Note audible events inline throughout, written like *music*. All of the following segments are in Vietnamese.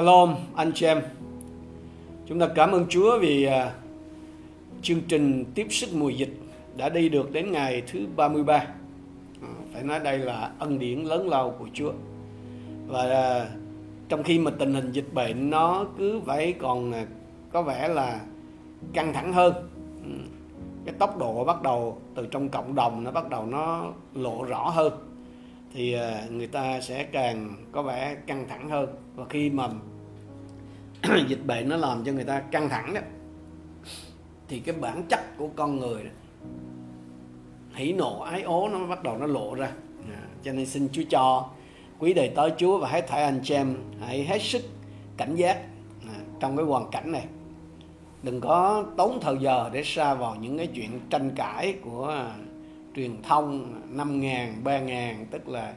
Shalom anh chị em. Chúng ta cảm ơn Chúa vì à, chương trình tiếp sức mùa dịch đã đi được đến ngày thứ 33 à, Phải nói đây là ân điển lớn lao của Chúa. Và à, trong khi mà tình hình dịch bệnh nó cứ vậy còn à, có vẻ là căng thẳng hơn ừ, Cái tốc độ bắt đầu từ trong cộng đồng nó bắt đầu nó lộ rõ hơn thì à, người ta sẽ càng có vẻ căng thẳng hơn. Và khi mà *clears throat* dịch bệnh nó làm cho người ta căng thẳng đó thì cái bản chất của con người đó, hỉ nộ ái ố nó bắt đầu nó lộ ra. À, cho nên xin Chúa cho quý đầy tới Chúa và hết thảy anh chị em hãy hết sức cảnh giác à, trong cái hoàn cảnh này. Đừng có tốn thời giờ để xa vào những cái chuyện tranh cãi của truyền thông năm ngàn ba ngàn tức là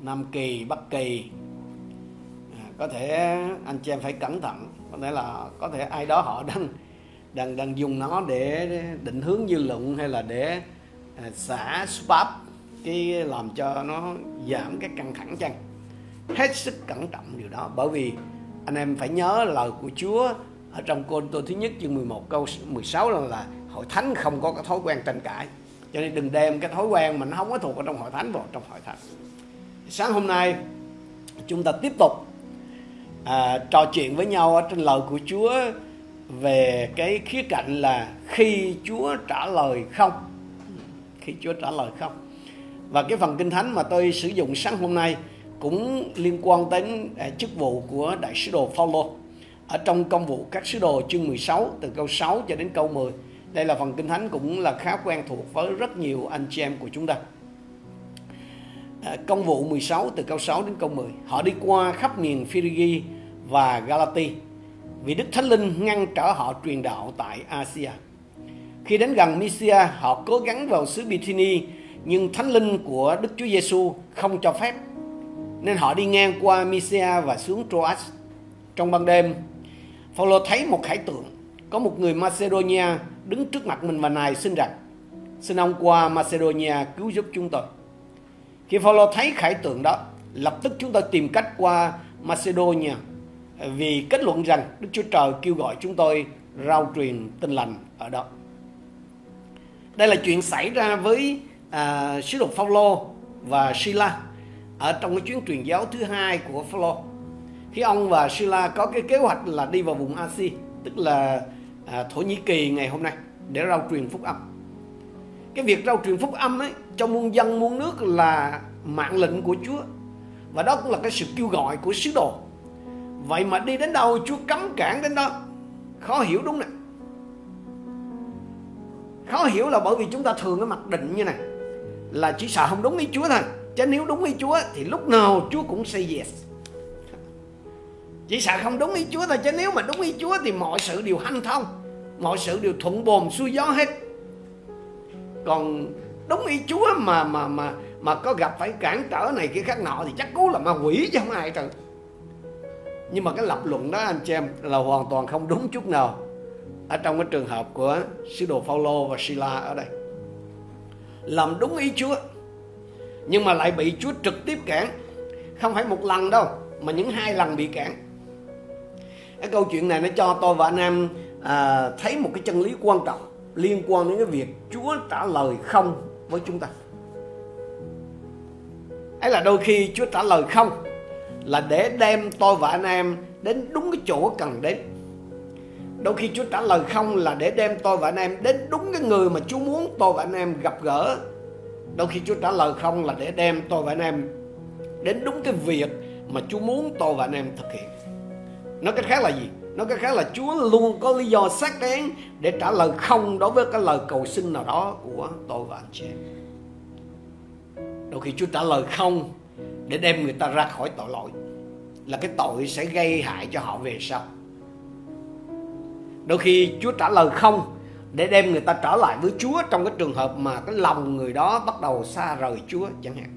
Nam Kỳ Bắc Kỳ. À, có thể anh chị em phải cẩn thận có thể là có thể ai đó họ đang đang đang dùng nó để định hướng dư luận hay là để à, xả spam cái làm cho nó giảm cái căng thẳng chăng? Hết sức cẩn trọng điều đó bởi vì anh em phải nhớ lời của Chúa ở trong Côn Tô thứ nhất chương 11 câu 16 là, là hội thánh không có cái thói quen tranh cãi cho nên đừng đem cái thói quen mà nó không có thuộc ở trong hội thánh vào trong hội thánh. Sáng hôm nay chúng ta tiếp tục à, trò chuyện với nhau ở trên lời của Chúa về cái khía cạnh là khi Chúa trả lời không. Khi Chúa trả lời không. Và cái phần kinh thánh mà tôi sử dụng sáng hôm nay cũng liên quan đến à, chức vụ của đại sứ đồ Phaolô. Ở trong công vụ các sứ đồ chương 16 từ câu 6 cho đến câu 10 đây là phần kinh thánh cũng là khá quen thuộc với rất nhiều anh chị em của chúng ta à, công vụ 16 từ câu 6 đến câu 10 họ đi qua khắp miền Phrygia và Galati vì Đức Thánh Linh ngăn trở họ truyền đạo tại Asia. Khi đến gần Mysia, họ cố gắng vào xứ Bithyni nhưng Thánh Linh của Đức Chúa Giêsu không cho phép. Nên họ đi ngang qua Mysia và xuống Troas. Trong ban đêm, Phaolô thấy một khải tượng. Có một người Macedonia đứng trước mặt mình và nài xin rằng xin ông qua Macedonia cứu giúp chúng tôi. Khi Phaolô thấy khải tượng đó, lập tức chúng tôi tìm cách qua Macedonia vì kết luận rằng Đức Chúa Trời kêu gọi chúng tôi rao truyền tin lành ở đó. Đây là chuyện xảy ra với à, sứ đồ Phaolô và Sila ở trong cái chuyến truyền giáo thứ hai của Phaolô. Khi ông và Sila có cái kế hoạch là đi vào vùng Asia, tức là à, Thổ Nhĩ Kỳ ngày hôm nay để rao truyền phúc âm. Cái việc rao truyền phúc âm ấy trong muôn dân muôn nước là mạng lệnh của Chúa. Và đó cũng là cái sự kêu gọi của sứ đồ. Vậy mà đi đến đâu chúa cấm cản đến đó. Khó hiểu đúng nè. Khó hiểu là bởi vì chúng ta thường cái mặc định như này là chỉ sợ không đúng ý chúa thôi. Chứ nếu đúng ý chúa thì lúc nào chúa cũng say yes chỉ sợ không đúng ý chúa thôi, chứ nếu mà đúng ý chúa thì mọi sự đều hanh thông, mọi sự đều thuận bồn xuôi gió hết. Còn đúng ý chúa mà mà mà mà có gặp phải cản trở này kia khác nọ thì chắc cú là ma quỷ chứ không ai trời nhưng mà cái lập luận đó, anh chị em, là hoàn toàn không đúng chút nào. Ở trong cái trường hợp của sứ đồ Phaolô và Sila ở đây. Làm đúng ý Chúa, nhưng mà lại bị Chúa trực tiếp cản. Không phải một lần đâu, mà những hai lần bị cản cái câu chuyện này nó cho tôi và anh em à, thấy một cái chân lý quan trọng liên quan đến cái việc Chúa trả lời không với chúng ta. Ấy là đôi khi Chúa trả lời không là để đem tôi và anh em đến đúng cái chỗ cần đến. Đôi khi Chúa trả lời không là để đem tôi và anh em đến đúng cái người mà Chúa muốn tôi và anh em gặp gỡ. Đôi khi Chúa trả lời không là để đem tôi và anh em đến đúng cái việc mà Chúa muốn tôi và anh em thực hiện nói cách khác là gì? Nói cách khác là Chúa luôn có lý do xác đáng để trả lời không đối với cái lời cầu xin nào đó của tôi và anh chị em. Đôi khi Chúa trả lời không để đem người ta ra khỏi tội lỗi, là cái tội sẽ gây hại cho họ về sau. Đôi khi Chúa trả lời không để đem người ta trở lại với Chúa trong cái trường hợp mà cái lòng người đó bắt đầu xa rời Chúa chẳng hạn.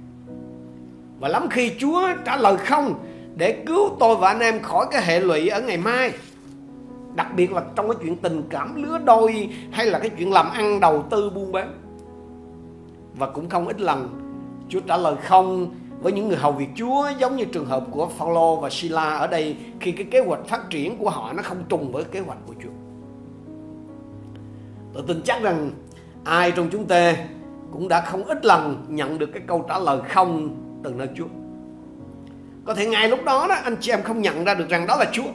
Và lắm khi Chúa trả lời không để cứu tôi và anh em khỏi cái hệ lụy ở ngày mai đặc biệt là trong cái chuyện tình cảm lứa đôi hay là cái chuyện làm ăn đầu tư buôn bán và cũng không ít lần, Chúa trả lời không với những người hầu việc Chúa, giống như trường hợp của Phaolô và Sila ở đây, khi cái kế hoạch phát triển của họ nó không trùng với kế hoạch của Chúa. Tôi tin chắc rằng ai trong chúng ta cũng đã không ít lần nhận được cái câu trả lời không từ nơi Chúa. Có thể ngay lúc đó đó anh chị em không nhận ra được rằng đó là Chúa.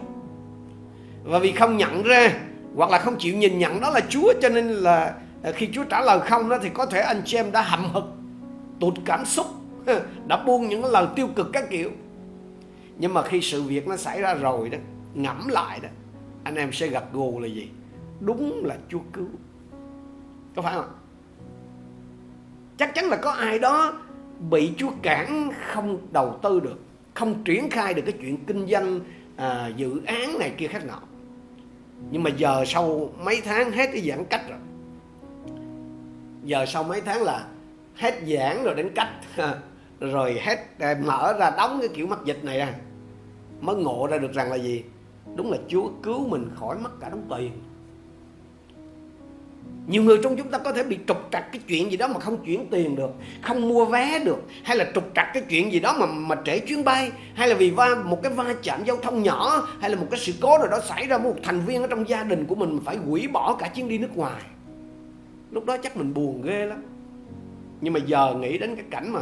Và vì không nhận ra hoặc là không chịu nhìn nhận đó là Chúa cho nên là à, khi Chúa trả lời không đó thì có thể anh chị em đã hậm hực, tụt cảm xúc, đã buông những lời tiêu cực các kiểu. Nhưng mà khi sự việc nó xảy ra rồi đó, ngẫm lại đó, anh em sẽ gật gù là gì? Đúng là Chúa cứu. Có phải không? Chắc chắn là có ai đó bị Chúa cản không đầu tư được, không triển khai được cái chuyện kinh doanh à, dự án này kia khác nọ nhưng mà giờ sau mấy tháng hết cái giãn cách rồi. Giờ sau mấy tháng là hết giãn rồi đến cách rồi hết à, mở ra đóng cái kiểu mắc dịch này à mới ngộ ra được rằng là gì? Đúng là chúa cứu mình khỏi mất cả đống tiền nhiều người trong chúng ta có thể bị trục trặc cái chuyện gì đó mà không chuyển tiền được, không mua vé được, hay là trục trặc cái chuyện gì đó mà mà trễ chuyến bay, hay là vì va, một cái va chạm giao thông nhỏ, hay là một cái sự cố nào đó xảy ra một thành viên ở trong gia đình của mình phải hủy bỏ cả chuyến đi nước ngoài. Lúc đó chắc mình buồn ghê lắm. Nhưng mà giờ nghĩ đến cái cảnh mà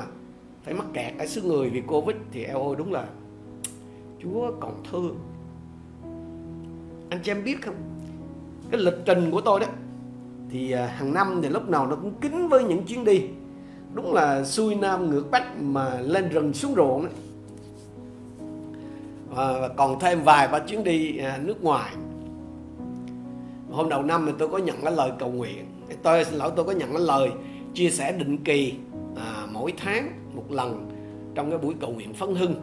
phải mắc kẹt ở xứ người vì covid thì eo ơi, đúng là chúa còn thương. Anh chị em biết không? Cái lịch trình của tôi đó thì à, hàng năm thì lúc nào nó cũng kín với những chuyến đi. Đúng là xuôi nam ngược bắc mà lên rừng xuống ruộng và còn thêm vài ba chuyến đi à, nước ngoài. Hôm đầu năm thì tôi có nhận cái lời cầu nguyện. Tôi xin lỗi tôi có nhận cái lời chia sẻ định kỳ à, mỗi tháng một lần trong cái buổi cầu nguyện phấn hưng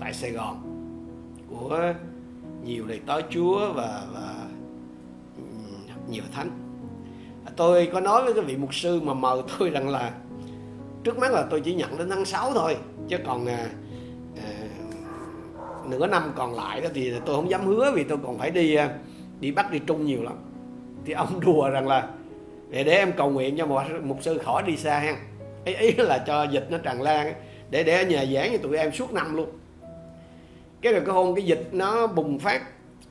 tại Sài Gòn của nhiều đầy tớ Chúa và, và nhiều thánh tôi có nói với cái vị mục sư mà mời tôi rằng là trước mắt là tôi chỉ nhận đến tháng 6 thôi chứ còn à, à, nửa năm còn lại đó thì tôi không dám hứa vì tôi còn phải đi à, đi bắt đi trung nhiều lắm. Thì ông *laughs* đùa rằng là để để em cầu nguyện cho một mục sư khỏi đi xa ha ý, ý là cho dịch nó tràn lan để để ở nhà giảng cho tụi em suốt năm luôn. Cái rồi cái hôm cái dịch nó bùng phát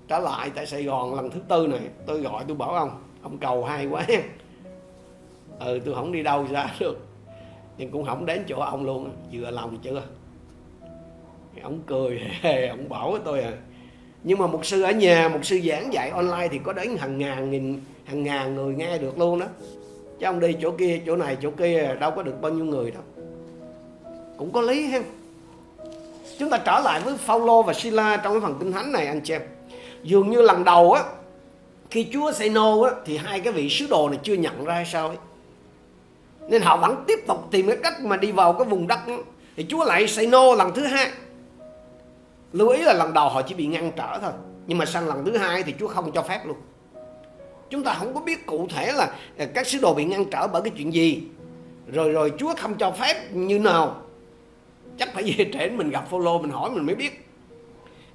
trở lại tại Sài Gòn lần thứ tư này tôi gọi tôi bảo ông ông cầu hay quá ừ tôi không đi đâu ra được. Nhưng cũng không đến chỗ ông luôn vừa lòng chưa? Ông cười, *laughs* ông bảo với tôi à. Nhưng mà một sư ở nhà một sư giảng dạy online thì có đến hàng ngàn nghìn, hàng ngàn người nghe được luôn đó. Chứ ông đi chỗ kia, chỗ này, chỗ kia đâu có được bao nhiêu người đâu. Cũng có lý ha. Chúng ta trở lại với Phaolô và Sila trong cái phần kinh thánh này, anh chị em. Dường như lần đầu á khi Chúa say no á, thì hai cái vị sứ đồ này chưa nhận ra hay sao ấy. Nên họ vẫn tiếp tục tìm cái cách mà đi vào cái vùng đất đó. Thì Chúa lại say no lần thứ hai. Lưu ý là lần đầu họ chỉ bị ngăn trở thôi. Nhưng mà sang lần thứ hai thì Chúa không cho phép luôn. Chúng ta không có biết cụ thể là à, các sứ đồ bị ngăn trở bởi cái chuyện gì. Rồi rồi Chúa không cho phép như nào. Chắc phải về trễ mình gặp Phaolô mình hỏi mình mới biết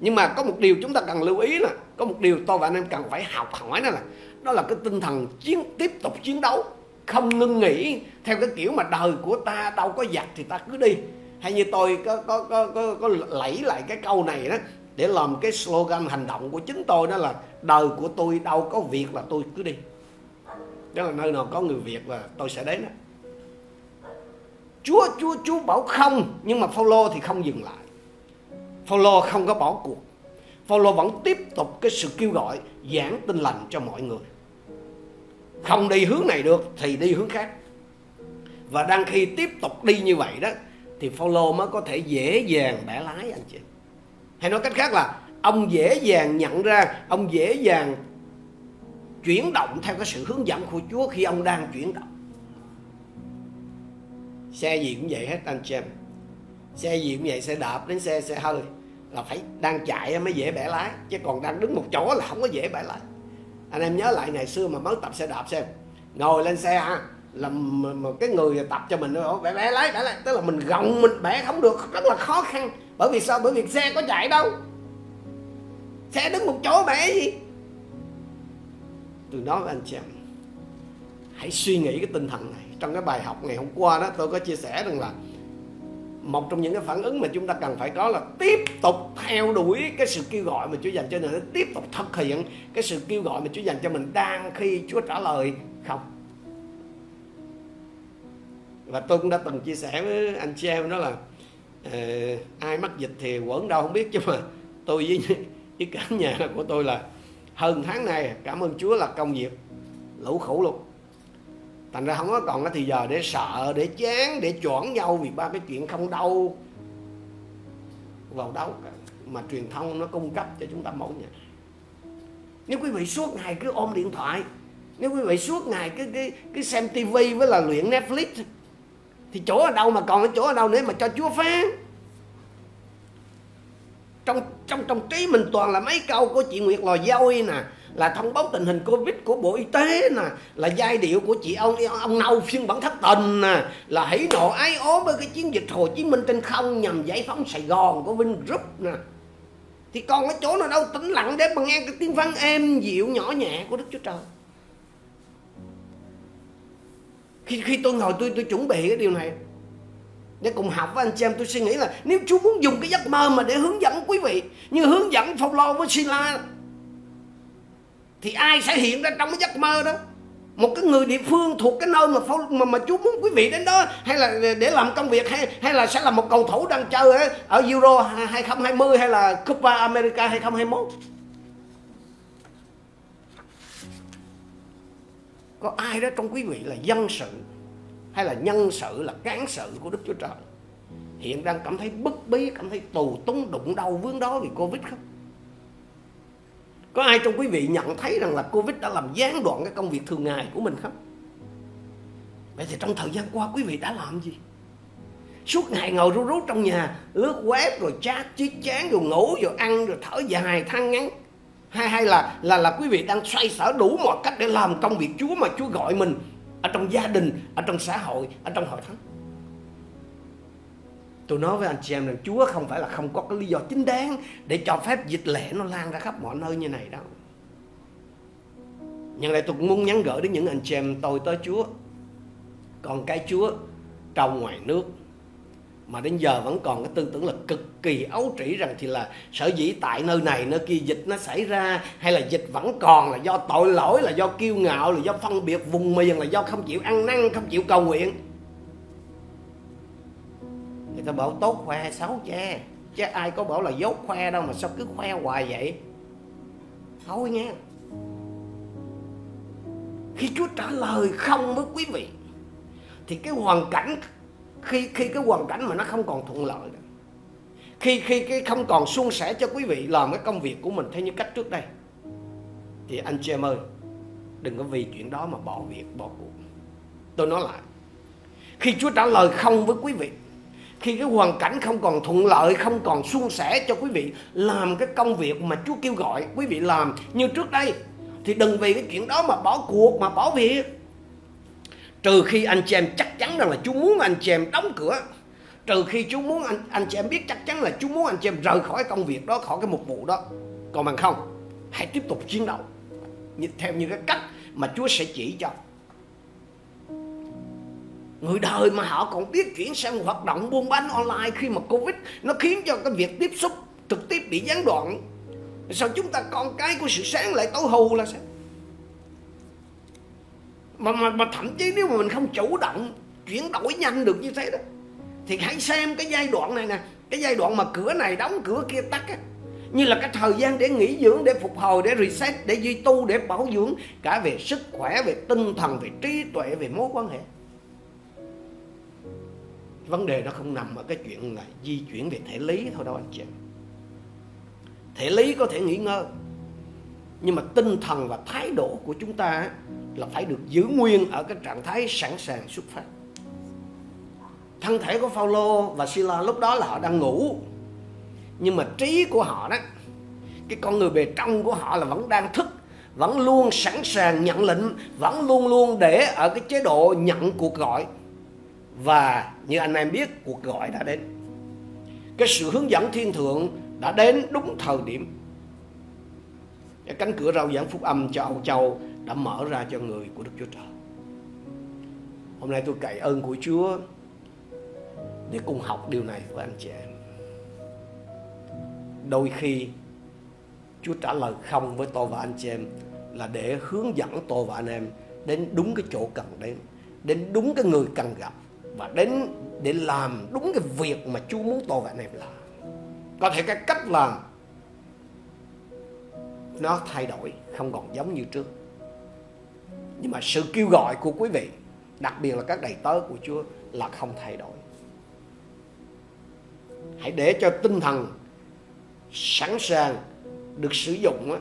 nhưng mà có một điều chúng ta cần lưu ý là có một điều tôi và anh em cần phải học hỏi đó là đó là cái tinh thần chiến tiếp tục chiến đấu không ngưng nghỉ. Theo cái kiểu mà đời của ta đâu có giặt thì ta cứ đi. Hay như tôi có có có có, có lẫy lại cái câu này đó để làm cái slogan hành động của chính tôi đó là đời của tôi đâu có việc là tôi cứ đi. Đó là nơi nào có người việt là tôi sẽ đến đó. Chúa Chúa Chúa bảo không nhưng mà follow thì không dừng lại. Phaolô không có bỏ cuộc. Phaolô vẫn tiếp tục cái sự kêu gọi giảng tin lành cho mọi người. Không đi hướng này được thì đi hướng khác. Và đang khi tiếp tục đi như vậy đó thì Phaolô mới có thể dễ dàng bẻ lái anh chị. Hay nói cách khác là ông dễ dàng nhận ra, ông dễ dàng chuyển động theo cái sự hướng dẫn của Chúa khi ông đang chuyển động. Xe gì cũng vậy hết anh chị em xe gì cũng vậy, xe đạp đến xe xe hơi. Là phải đang chạy mới dễ bẻ lái. Chứ còn đang đứng một chỗ là không có dễ bẻ lái. Anh em nhớ lại ngày xưa mà mới tập xe đạp xem. Ngồi lên xe ha là một cái người tập cho mình bẻ bẻ lái bẻ lái. Tức là mình gồng, mình bẻ không được. Rất là khó khăn. Bởi vì sao? Bởi vì xe có chạy đâu. Xe đứng một chỗ bẻ gì? Tôi nói với anh chị em hãy suy nghĩ cái tinh thần này. Trong cái bài học ngày hôm qua đó, tôi có chia sẻ rằng là một trong những cái phản ứng mà chúng ta cần phải có là tiếp tục theo đuổi cái sự kêu gọi mà Chúa dành cho mình tiếp tục thực hiện cái sự kêu gọi mà Chúa dành cho mình đang khi Chúa trả lời. Không. Và tôi cũng đã từng chia sẻ với anh chị em đó là uh, ai mắc dịch thì quẩn đâu không biết chứ mà tôi với, với cả nhà của tôi là hơn tháng này cảm ơn Chúa là công việc lũ khổ luôn thành ra không có còn cái thì giờ để sợ, để chán, để chọn nhau vì ba cái chuyện không đâu. Vào đâu cả, mà truyền thông nó cung cấp cho chúng ta mỗi ngày. Nếu quý vị suốt ngày cứ ôm điện thoại, nếu quý vị suốt ngày cứ cái cái xem tivi với là luyện netflix, thì chỗ ở đâu mà còn ở chỗ ở đâu nữa mà cho chúa phán? Trong trong trong trí mình toàn là mấy câu của chị Nguyệt Lò Dôi nè là thông báo tình hình Covid của Bộ Y tế nè. Là giai điệu của chị ông ông Nâu phiên bản thất tình nè. Là hãy nộ ái ố với cái chiến dịch Hồ Chí Minh trên không nhằm giải phóng Sài Gòn của Vingroup nè. Thì còn cái chỗ nào đâu, tĩnh lặng để mà nghe cái tiếng vang êm dịu nhỏ nhẹ của Đức Chúa Trời. Khi khi tôi ngồi tôi tôi chuẩn bị cái điều này, để cùng học với anh chị em, tôi suy nghĩ là nếu Chúa muốn dùng cái giấc mơ mà để hướng dẫn quý vị, như hướng dẫn Phaolô với Sila thì ai sẽ hiện ra trong cái giấc mơ đó? Một cái người địa phương thuộc cái nơi mà mà, mà Chúa muốn quý vị đến đó hay là để làm công việc hay hay là sẽ là một cầu thủ đang chơi ở, ở Euro 2020 hay là Copa America 2021 có ai đó trong quý vị là dân sự hay là nhân sự là cán sự của Đức Chúa Trời? Hiện đang cảm thấy bức bí cảm thấy tù túng đụng đau vướng đó vì Covid không? Có ai trong quý vị nhận thấy rằng là Covid đã làm gián đoạn cái công việc thường ngày của mình không? Vậy thì trong thời gian qua quý vị đã làm gì? Suốt ngày ngồi rú rú trong nhà, lướt web rồi chat chiếc chán rồi ngủ rồi ăn rồi thở dài than ngắn. Hay hay là là là quý vị đang xoay sở đủ mọi cách để làm công việc Chúa mà Chúa gọi mình ở trong gia đình, ở trong xã hội, ở trong hội thánh? Tôi nói với anh chị em rằng Chúa không phải là không có cái lý do chính đáng để cho phép dịch lệ nó lan ra khắp mọi nơi như này đâu. Nhân đây tôi cũng muốn nhắn gửi đến những anh chị em tôi tới Chúa. Còn cái Chúa trong ngoài nước mà đến giờ vẫn còn cái tư tưởng là cực kỳ ấu trĩ rằng thì là sở dĩ tại nơi này, nơi kia dịch nó xảy ra, hay là dịch vẫn còn là do tội lỗi, là do kiêu ngạo, là do phân biệt vùng miền, là do không chịu ăn năn, không chịu cầu nguyện người ta bảo tốt khoe xấu che. Chứ ai có bảo là dốt khoe đâu mà sao cứ khoe hoài vậy? Thôi nha. Khi Chúa trả lời không với quý vị, thì cái hoàn cảnh, khi khi cái hoàn cảnh mà nó không còn thuận lợi nữa. khi khi cái không còn suôn sẻ cho quý vị làm cái công việc của mình theo như cách trước đây, thì anh chị em ơi, đừng có vì chuyện đó mà bỏ việc, bỏ cuộc. Tôi nói lại, khi Chúa trả lời không với quý vị khi cái hoàn cảnh không còn thuận lợi, không còn suôn sẻ cho quý vị làm cái công việc mà Chúa kêu gọi quý vị làm như trước đây, thì đừng vì cái chuyện đó mà bỏ cuộc, mà bỏ việc. Trừ khi anh chị em chắc chắn rằng là Chúa muốn anh chị em đóng cửa, trừ khi Chúa muốn anh anh chị em biết chắc chắn là Chúa muốn anh chị em rời khỏi công việc đó, khỏi cái mục vụ đó. Còn bằng không, hãy tiếp tục chiến đấu. Theo như cái cách mà Chúa sẽ chỉ cho người đời mà họ còn biết chuyển sang hoạt động buôn bán online khi mà covid nó khiến cho cái việc tiếp xúc trực tiếp bị gián đoạn. Sao chúng ta con cái của sự sáng lại tối hù là sao? Mà, mà, mà thậm chí nếu mà mình không chủ động chuyển đổi nhanh được như thế đó thì hãy xem cái giai đoạn này nè. Cái giai đoạn mà cửa này đóng cửa kia tắt á. Như là cái thời gian để nghỉ dưỡng để phục hồi để reset để duy tu để bảo dưỡng cả về sức khỏe về tinh thần về trí tuệ về mối quan hệ vấn đề nó không nằm ở cái chuyện là di chuyển về thể lý thôi đâu, anh chị thể lý có thể nghỉ ngơi, nhưng mà tinh thần và thái độ của chúng ta là phải được giữ nguyên ở cái trạng thái sẵn sàng xuất phát. Thân thể của Phaolô và Sila lúc đó là họ đang ngủ, nhưng mà trí của họ đó, cái con người bề trong của họ là vẫn đang thức, vẫn luôn sẵn sàng nhận lệnh, vẫn luôn luôn để ở cái chế độ nhận cuộc gọi và như anh em biết, cuộc gọi đã đến. Cái sự hướng dẫn thiên thượng đã đến đúng thời điểm. Cái cánh cửa rao giảng phúc âm cho Âu Châu đã mở ra cho người của Đức Chúa Trời. Hôm nay tôi cậy ơn của Chúa để cùng học điều này với anh chị em. Đôi khi, Chúa trả lời không với tôi và anh chị em là để hướng dẫn tôi và anh em đến đúng cái chỗ cần đến đến đúng cái người cần gặp và đến để làm đúng cái việc mà Chúa muốn tôi và anh em làm có thể cái cách làm nó thay đổi không còn giống như trước. Nhưng mà sự kêu gọi của quý vị đặc biệt là các đầy tớ của Chúa là không thay đổi. Hãy để cho tinh thần sẵn sàng được sử dụng đó,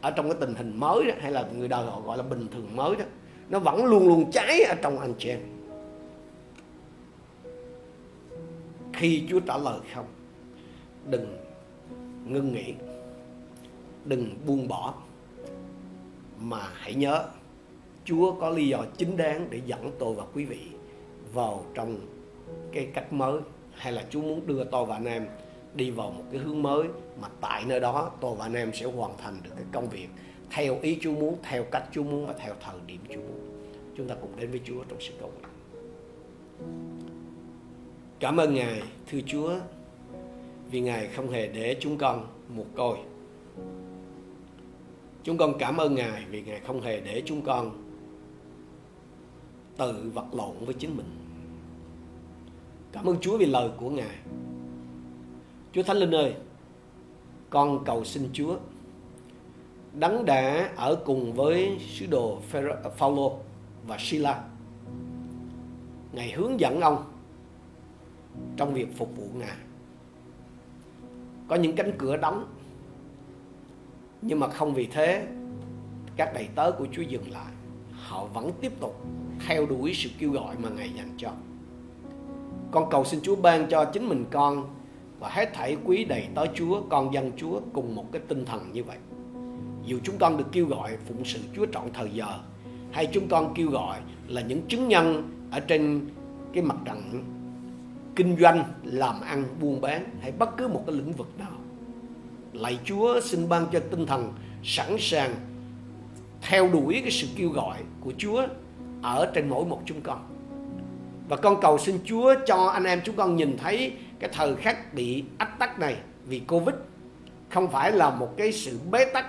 ở trong cái tình hình mới đó, hay là người đời họ gọi là bình thường mới đó nó vẫn luôn luôn cháy ở trong anh chị em. Khi Chúa trả lời không đừng ngưng nghỉ đừng buông bỏ mà hãy nhớ Chúa có lý do chính đáng để dẫn tôi và quý vị vào trong cái cách mới hay là Chúa muốn đưa tôi và anh em đi vào một cái hướng mới mà tại nơi đó tôi và anh em sẽ hoàn thành được cái công việc theo ý Chúa muốn, theo cách Chúa muốn và theo thời điểm Chúa muốn. Chúng ta cùng đến với Chúa trong sự cầu nguyện. Cảm ơn Ngài, thưa Chúa, vì Ngài không hề để chúng con một côi. Chúng con cảm ơn Ngài vì Ngài không hề để chúng con tự vật lộn với chính mình. Cảm ơn Chúa vì lời của Ngài. Chúa Thánh Linh ơi, con cầu xin Chúa đấng đã ở cùng với sứ đồ Phaolô và Sila. Ngài hướng dẫn ông trong việc phục vụ Ngài. Có những cánh cửa đóng nhưng mà không vì thế các đầy tớ của Chúa dừng lại. Họ vẫn tiếp tục theo đuổi sự kêu gọi mà Ngài dành cho. Con cầu xin Chúa ban cho chính mình con và hết thảy quý đầy tớ Chúa, con dân Chúa cùng một cái tinh thần như vậy. Dù chúng con được kêu gọi phụng sự Chúa trọn thời giờ hay chúng con kêu gọi là những chứng nhân ở trên cái mặt trận kinh doanh, làm ăn, buôn bán hay bất cứ một cái lĩnh vực nào. Lạy Chúa xin ban cho tinh thần sẵn sàng theo đuổi cái sự kêu gọi của Chúa ở trên mỗi một chúng con. Và con cầu xin Chúa cho anh em chúng con nhìn thấy cái thời khắc bị ách tắc này vì Covid không phải là một cái sự bế tắc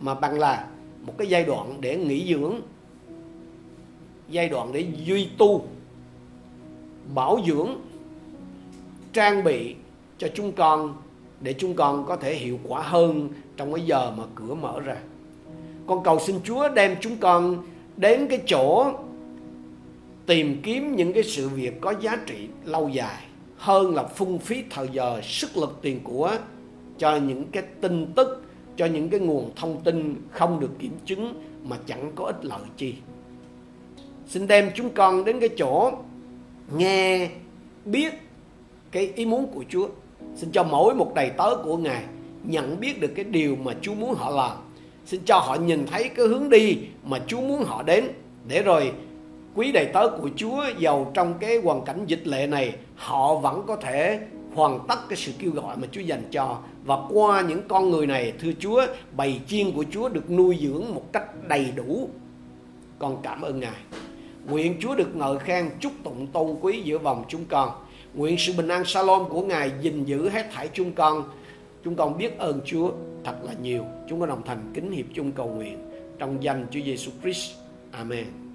mà bằng là một cái giai đoạn để nghỉ dưỡng giai đoạn để duy tu bảo dưỡng trang bị cho chúng con để chúng con có thể hiệu quả hơn trong cái giờ mà cửa mở ra. Con cầu xin Chúa đem chúng con đến cái chỗ tìm kiếm những cái sự việc có giá trị lâu dài, hơn là phung phí thời giờ, sức lực tiền của cho những cái tin tức, cho những cái nguồn thông tin không được kiểm chứng mà chẳng có ích lợi chi. Xin đem chúng con đến cái chỗ nghe, biết cái ý muốn của Chúa. Xin cho mỗi một đầy tớ của Ngài nhận biết được cái điều mà Chúa muốn họ làm. Xin cho họ nhìn thấy cái hướng đi mà Chúa muốn họ đến. Để rồi quý đầy tớ của Chúa giàu trong cái hoàn cảnh dịch lệ này, họ vẫn có thể hoàn tất cái sự kêu gọi mà Chúa dành cho. Và qua những con người này, thưa Chúa, bầy chiên của Chúa được nuôi dưỡng một cách đầy đủ. Con cảm ơn Ngài. Nguyện Chúa được ngợi khen chúc tụng tôn quý giữa vòng chúng con nguyện sự bình an Salom của Ngài gìn giữ hết thảy chúng con. Chúng con biết ơn Chúa thật là nhiều. Chúng con đồng thành kính hiệp chung cầu nguyện trong danh Chúa Giêsu Christ. Amen.